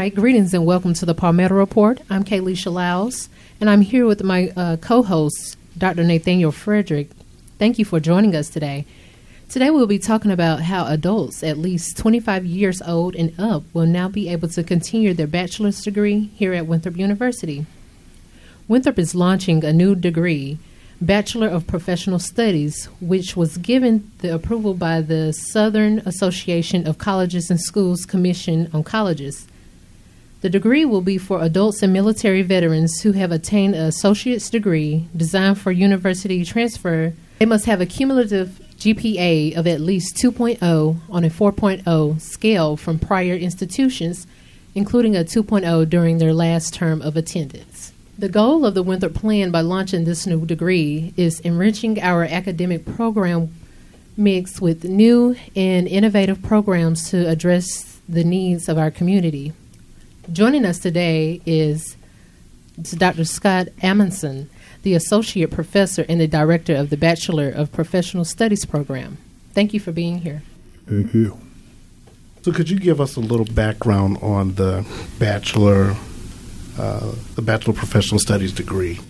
Right, greetings and welcome to the Palmetto Report. I'm Kayleisha Lyles, and I'm here with my uh, co-host, Dr. Nathaniel Frederick. Thank you for joining us today. Today we'll be talking about how adults at least 25 years old and up will now be able to continue their bachelor's degree here at Winthrop University. Winthrop is launching a new degree, Bachelor of Professional Studies, which was given the approval by the Southern Association of Colleges and Schools Commission on Colleges. The degree will be for adults and military veterans who have attained an associate's degree designed for university transfer. They must have a cumulative GPA of at least 2.0 on a 4.0 scale from prior institutions, including a 2.0 during their last term of attendance. The goal of the Winthrop Plan by launching this new degree is enriching our academic program mix with new and innovative programs to address the needs of our community. Joining us today is Dr. Scott Amundson, the Associate Professor and the Director of the Bachelor of Professional Studies program. Thank you for being here. Thank you. So, could you give us a little background on the Bachelor, uh, the Bachelor of Professional Studies degree?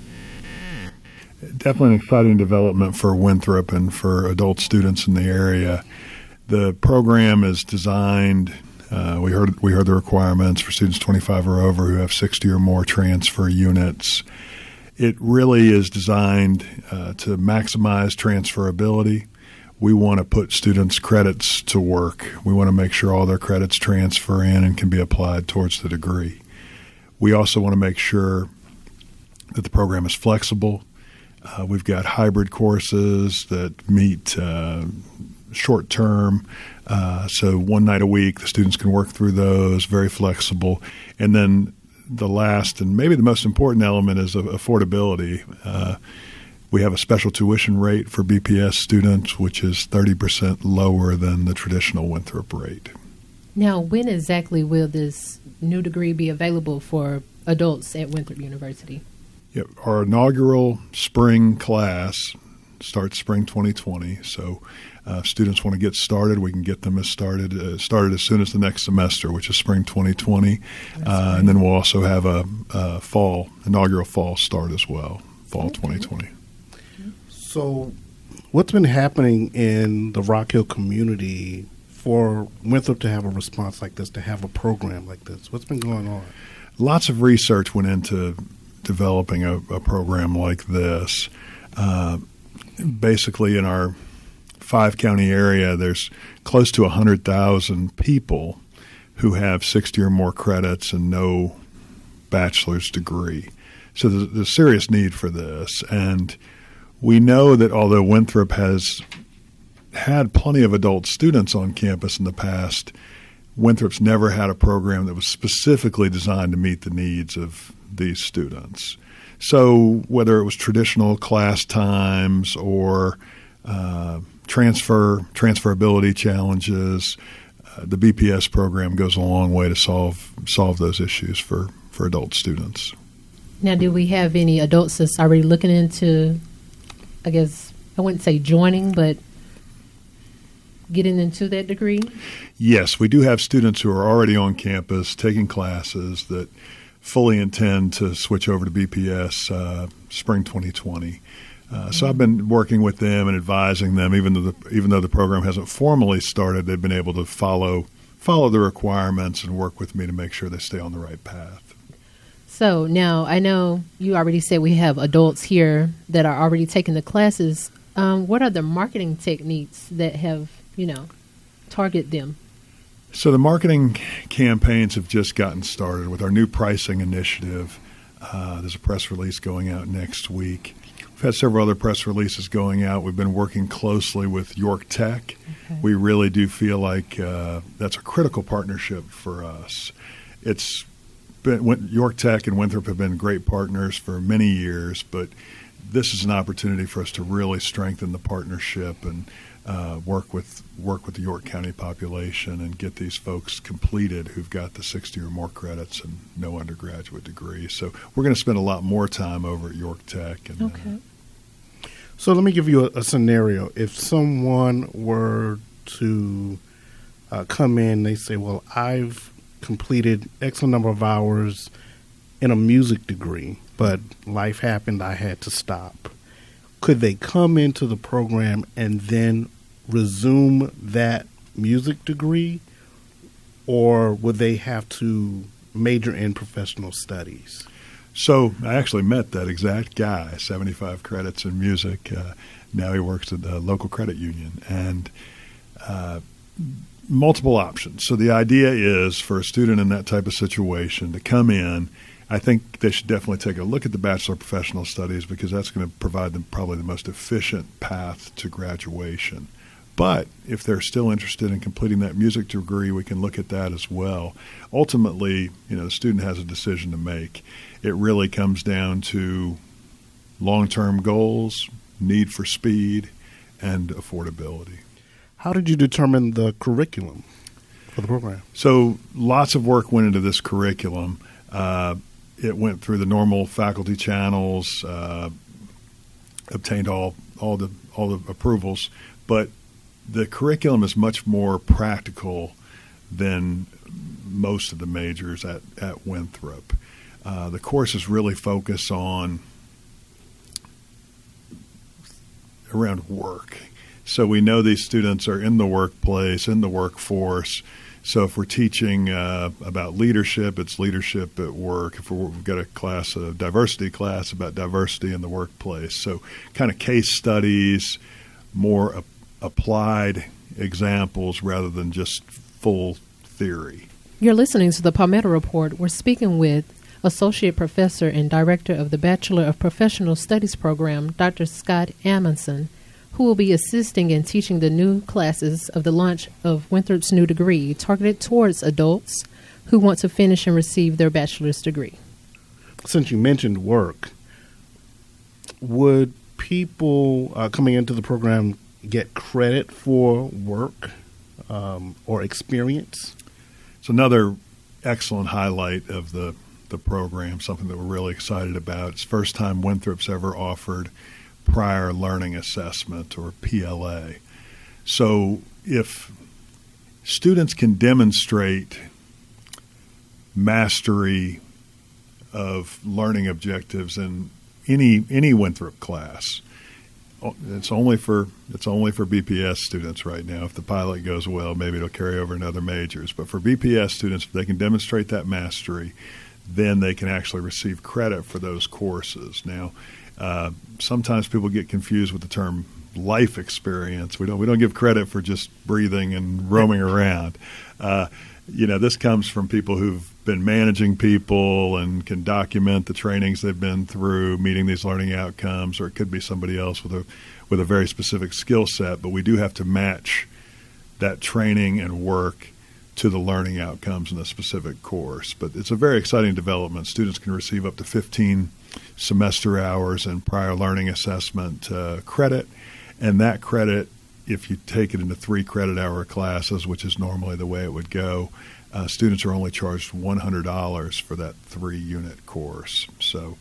Definitely an exciting development for Winthrop and for adult students in the area. The program is designed uh, we heard we heard the requirements for students 25 or over who have 60 or more transfer units. It really is designed uh, to maximize transferability. We want to put students' credits to work. We want to make sure all their credits transfer in and can be applied towards the degree. We also want to make sure that the program is flexible. Uh, we've got hybrid courses that meet uh, short term. Uh, so one night a week, the students can work through those, very flexible. And then the last and maybe the most important element is affordability. Uh, we have a special tuition rate for BPS students, which is 30% lower than the traditional Winthrop rate. Now, when exactly will this new degree be available for adults at Winthrop University? Yep, our inaugural spring class starts spring 2020. So uh, students want to get started, we can get them as started uh, started as soon as the next semester, which is spring 2020, uh, and then we'll also have a, a, fall inaugural fall start as well, fall okay. 2020. So, what's been happening in the Rock Hill community for Winthrop to have a response like this, to have a program like this? What's been going on? Lots of research went into developing a, a program like this. Basically, in our five county area, there's close to 100,000 people who have 60 or more credits and no bachelor's degree. So there's, there's serious need for this. And we know that although Winthrop has had plenty of adult students on campus in the past, Winthrop's never had a program that was specifically designed to meet the needs of these students. So whether it was traditional class times or uh, transfer transferability challenges. Uh, the BPS program goes a long way to solve solve those issues for, for adult students. Now, do we have any adults that's already looking into? I guess I wouldn't say joining, but getting into that degree? Yes, we do have students who are already on campus taking classes that fully intend to switch over to BPS uh, spring 2020. Uh, so I've been working with them and advising them, even though the, even though the program hasn't formally started, they've been able to follow follow the requirements and work with me to make sure they stay on the right path. So now I know you already said we have adults here that are already taking the classes. Um, what are the marketing techniques that have you know target them? So the marketing campaigns have just gotten started with our new pricing initiative. Uh, there's a press release going out next week. We've had several other press releases going out. We've been working closely with York Tech. Okay. We really do feel like uh, that's a critical partnership for us. It's been, York Tech and Winthrop have been great partners for many years, but this is an opportunity for us to really strengthen the partnership and uh, work with work with the York County population and get these folks completed who've got the 60 or more credits and no undergraduate degree. So we're going to spend a lot more time over at York Tech. And, uh, okay. Uh, so let me give you a, a scenario. If someone were to uh, come in, they say, "Well, I've completed X number of hours in a music degree, but life happened, I had to stop. Could they come into the program and then resume that music degree, or would they have to major in professional studies? So I actually met that exact guy, 75 credits in music. Uh, now he works at the local credit union and uh, multiple options. So the idea is for a student in that type of situation to come in. I think they should definitely take a look at the Bachelor of Professional Studies because that's going to provide them probably the most efficient path to graduation. But if they're still interested in completing that music degree, we can look at that as well. Ultimately, you know, the student has a decision to make. It really comes down to long-term goals, need for speed, and affordability. How did you determine the curriculum for the program? So, lots of work went into this curriculum. Uh, it went through the normal faculty channels, uh, obtained all all the all the approvals, but the curriculum is much more practical than most of the majors at at Winthrop. Uh, the courses really focus on around work. So we know these students are in the workplace, in the workforce. So if we're teaching uh, about leadership, it's leadership at work. If we have got a class, a diversity class about diversity in the workplace, so kind of case studies, more applied examples rather than just full theory. You're listening to the Palmetto Report. We're speaking with Associate Professor and Director of the Bachelor of Professional Studies program, Dr. Scott Amundson, who will be assisting in teaching the new classes of the launch of Winthrop's new degree targeted towards adults who want to finish and receive their bachelor's degree. Since you mentioned work, would people uh, coming into the program get credit for work um, or experience? It's another excellent highlight of the the program, something that we're really excited about. It's first time Winthrop's ever offered prior learning assessment or PLA. So if students can demonstrate mastery of learning objectives in any any Winthrop class, it's only for it's only for BPS students right now. If the pilot goes well, maybe it'll carry over in other majors. But for BPS students, if they can demonstrate that mastery, then they can actually receive credit for those courses. Now, uh, sometimes people get confused with the term life experience. We don't we don't give credit for just breathing and roaming around. Uh, you know, this comes from people who've been managing people and can document the trainings they've been through, meeting these learning outcomes, or it could be somebody else with a with a very specific skill set. But we do have to match that training and work to the learning outcomes in a specific course. But it's a very exciting development. Students can receive up to 15 semester hours and prior learning assessment uh, credit, and that credit, if you take it into three credit hour classes, which is normally the way it would go, uh, students are only charged $100 for that three unit course. So,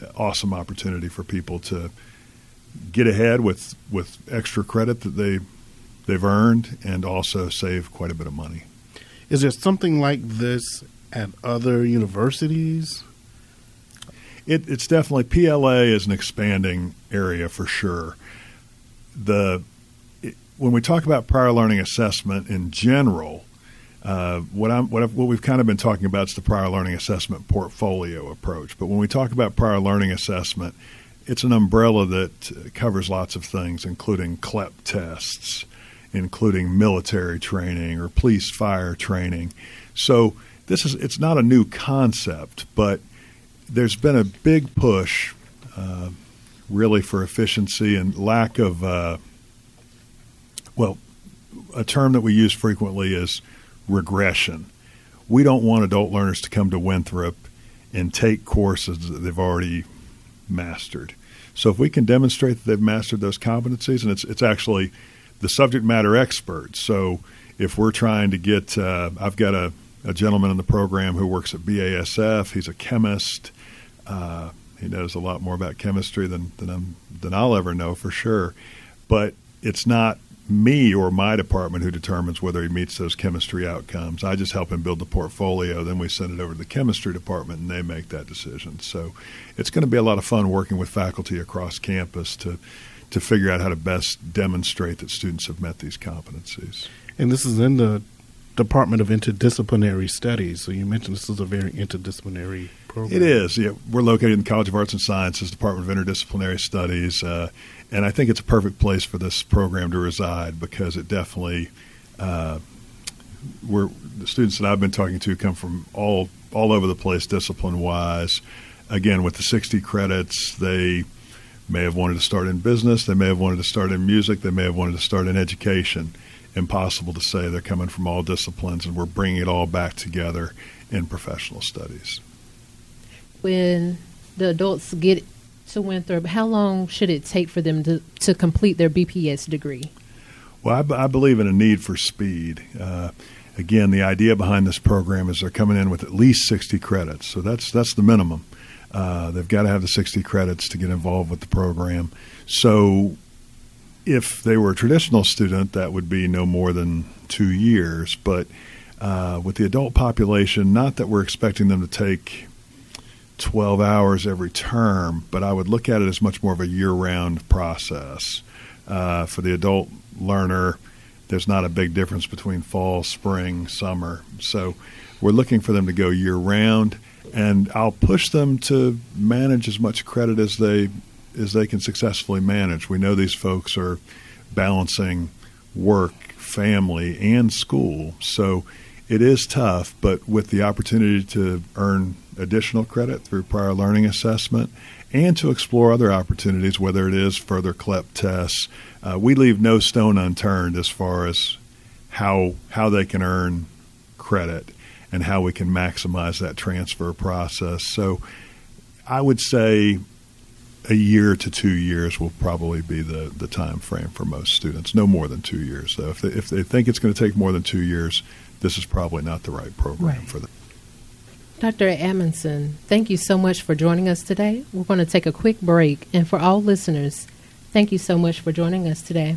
uh, awesome opportunity for people to get ahead with, with extra credit that they they've earned and also save quite a bit of money. Is there something like this at other universities? It, it's definitely PLA is an expanding area for sure. The it, when we talk about prior learning assessment in general, uh, what I'm what, what we've kind of been talking about is the prior learning assessment portfolio approach. But when we talk about prior learning assessment, it's an umbrella that covers lots of things, including CLEP tests, including military training or police fire training. So this is it's not a new concept, but there's been a big push, uh, really, for efficiency and lack of. Uh, well, a term that we use frequently is regression. We don't want adult learners to come to Winthrop and take courses that they've already mastered. So if we can demonstrate that they've mastered those competencies, and it's it's actually the subject matter experts. So if we're trying to get, uh, I've got a, a, gentleman in the program who works at BASF. He's a chemist. Uh, he knows a lot more about chemistry than than, than I'll ever know for sure. But it's not me or my department who determines whether he meets those chemistry outcomes. I just help him build the portfolio. Then we send it over to the chemistry department and they make that decision. So it's going to be a lot of fun working with faculty across campus to to figure out how to best demonstrate that students have met these competencies. And this is in the Department of Interdisciplinary Studies. So you mentioned this is a very interdisciplinary program. It is. Yeah, we're located in the College of Arts and Sciences, Department of Interdisciplinary Studies, uh, and I think it's a perfect place for this program to reside because it definitely. Uh, we're, the students that I've been talking to come from all all over the place, discipline wise. Again, with the 60 credits, they may have wanted to start in business, they may have wanted to start in music, they may have wanted to start in education impossible to say. They're coming from all disciplines, and we're bringing it all back together in professional studies. When the adults get to Winthrop, how long should it take for them to, to complete their BPS degree? Well, I, b- I believe in a need for speed. Uh, again, the idea behind this program is they're coming in with at least 60 credits, so that's that's the minimum. Uh, they've got to have the 60 credits to get involved with the program. So if they were a traditional student, that would be no more than two years. But uh, with the adult population, not that we're expecting them to take 12 hours every term, but I would look at it as much more of a year round process. Uh, for the adult learner, there's not a big difference between fall, spring, summer. So we're looking for them to go year round, and I'll push them to manage as much credit as they as they can successfully manage. We know these folks are balancing work, family, and school. So it is tough, but with the opportunity to earn additional credit through prior learning assessment and to explore other opportunities, whether it is further CLEP tests, uh, we leave no stone unturned as far as how how they can earn credit and how we can maximize that transfer process. So I would say a year to two years will probably be the, the time frame for most students. No more than two years, though. If they, if they think it's going to take more than two years, this is probably not the right program right. for them. Dr. Amundson, thank you so much for joining us today. We're going to take a quick break. And for all listeners, thank you so much for joining us today.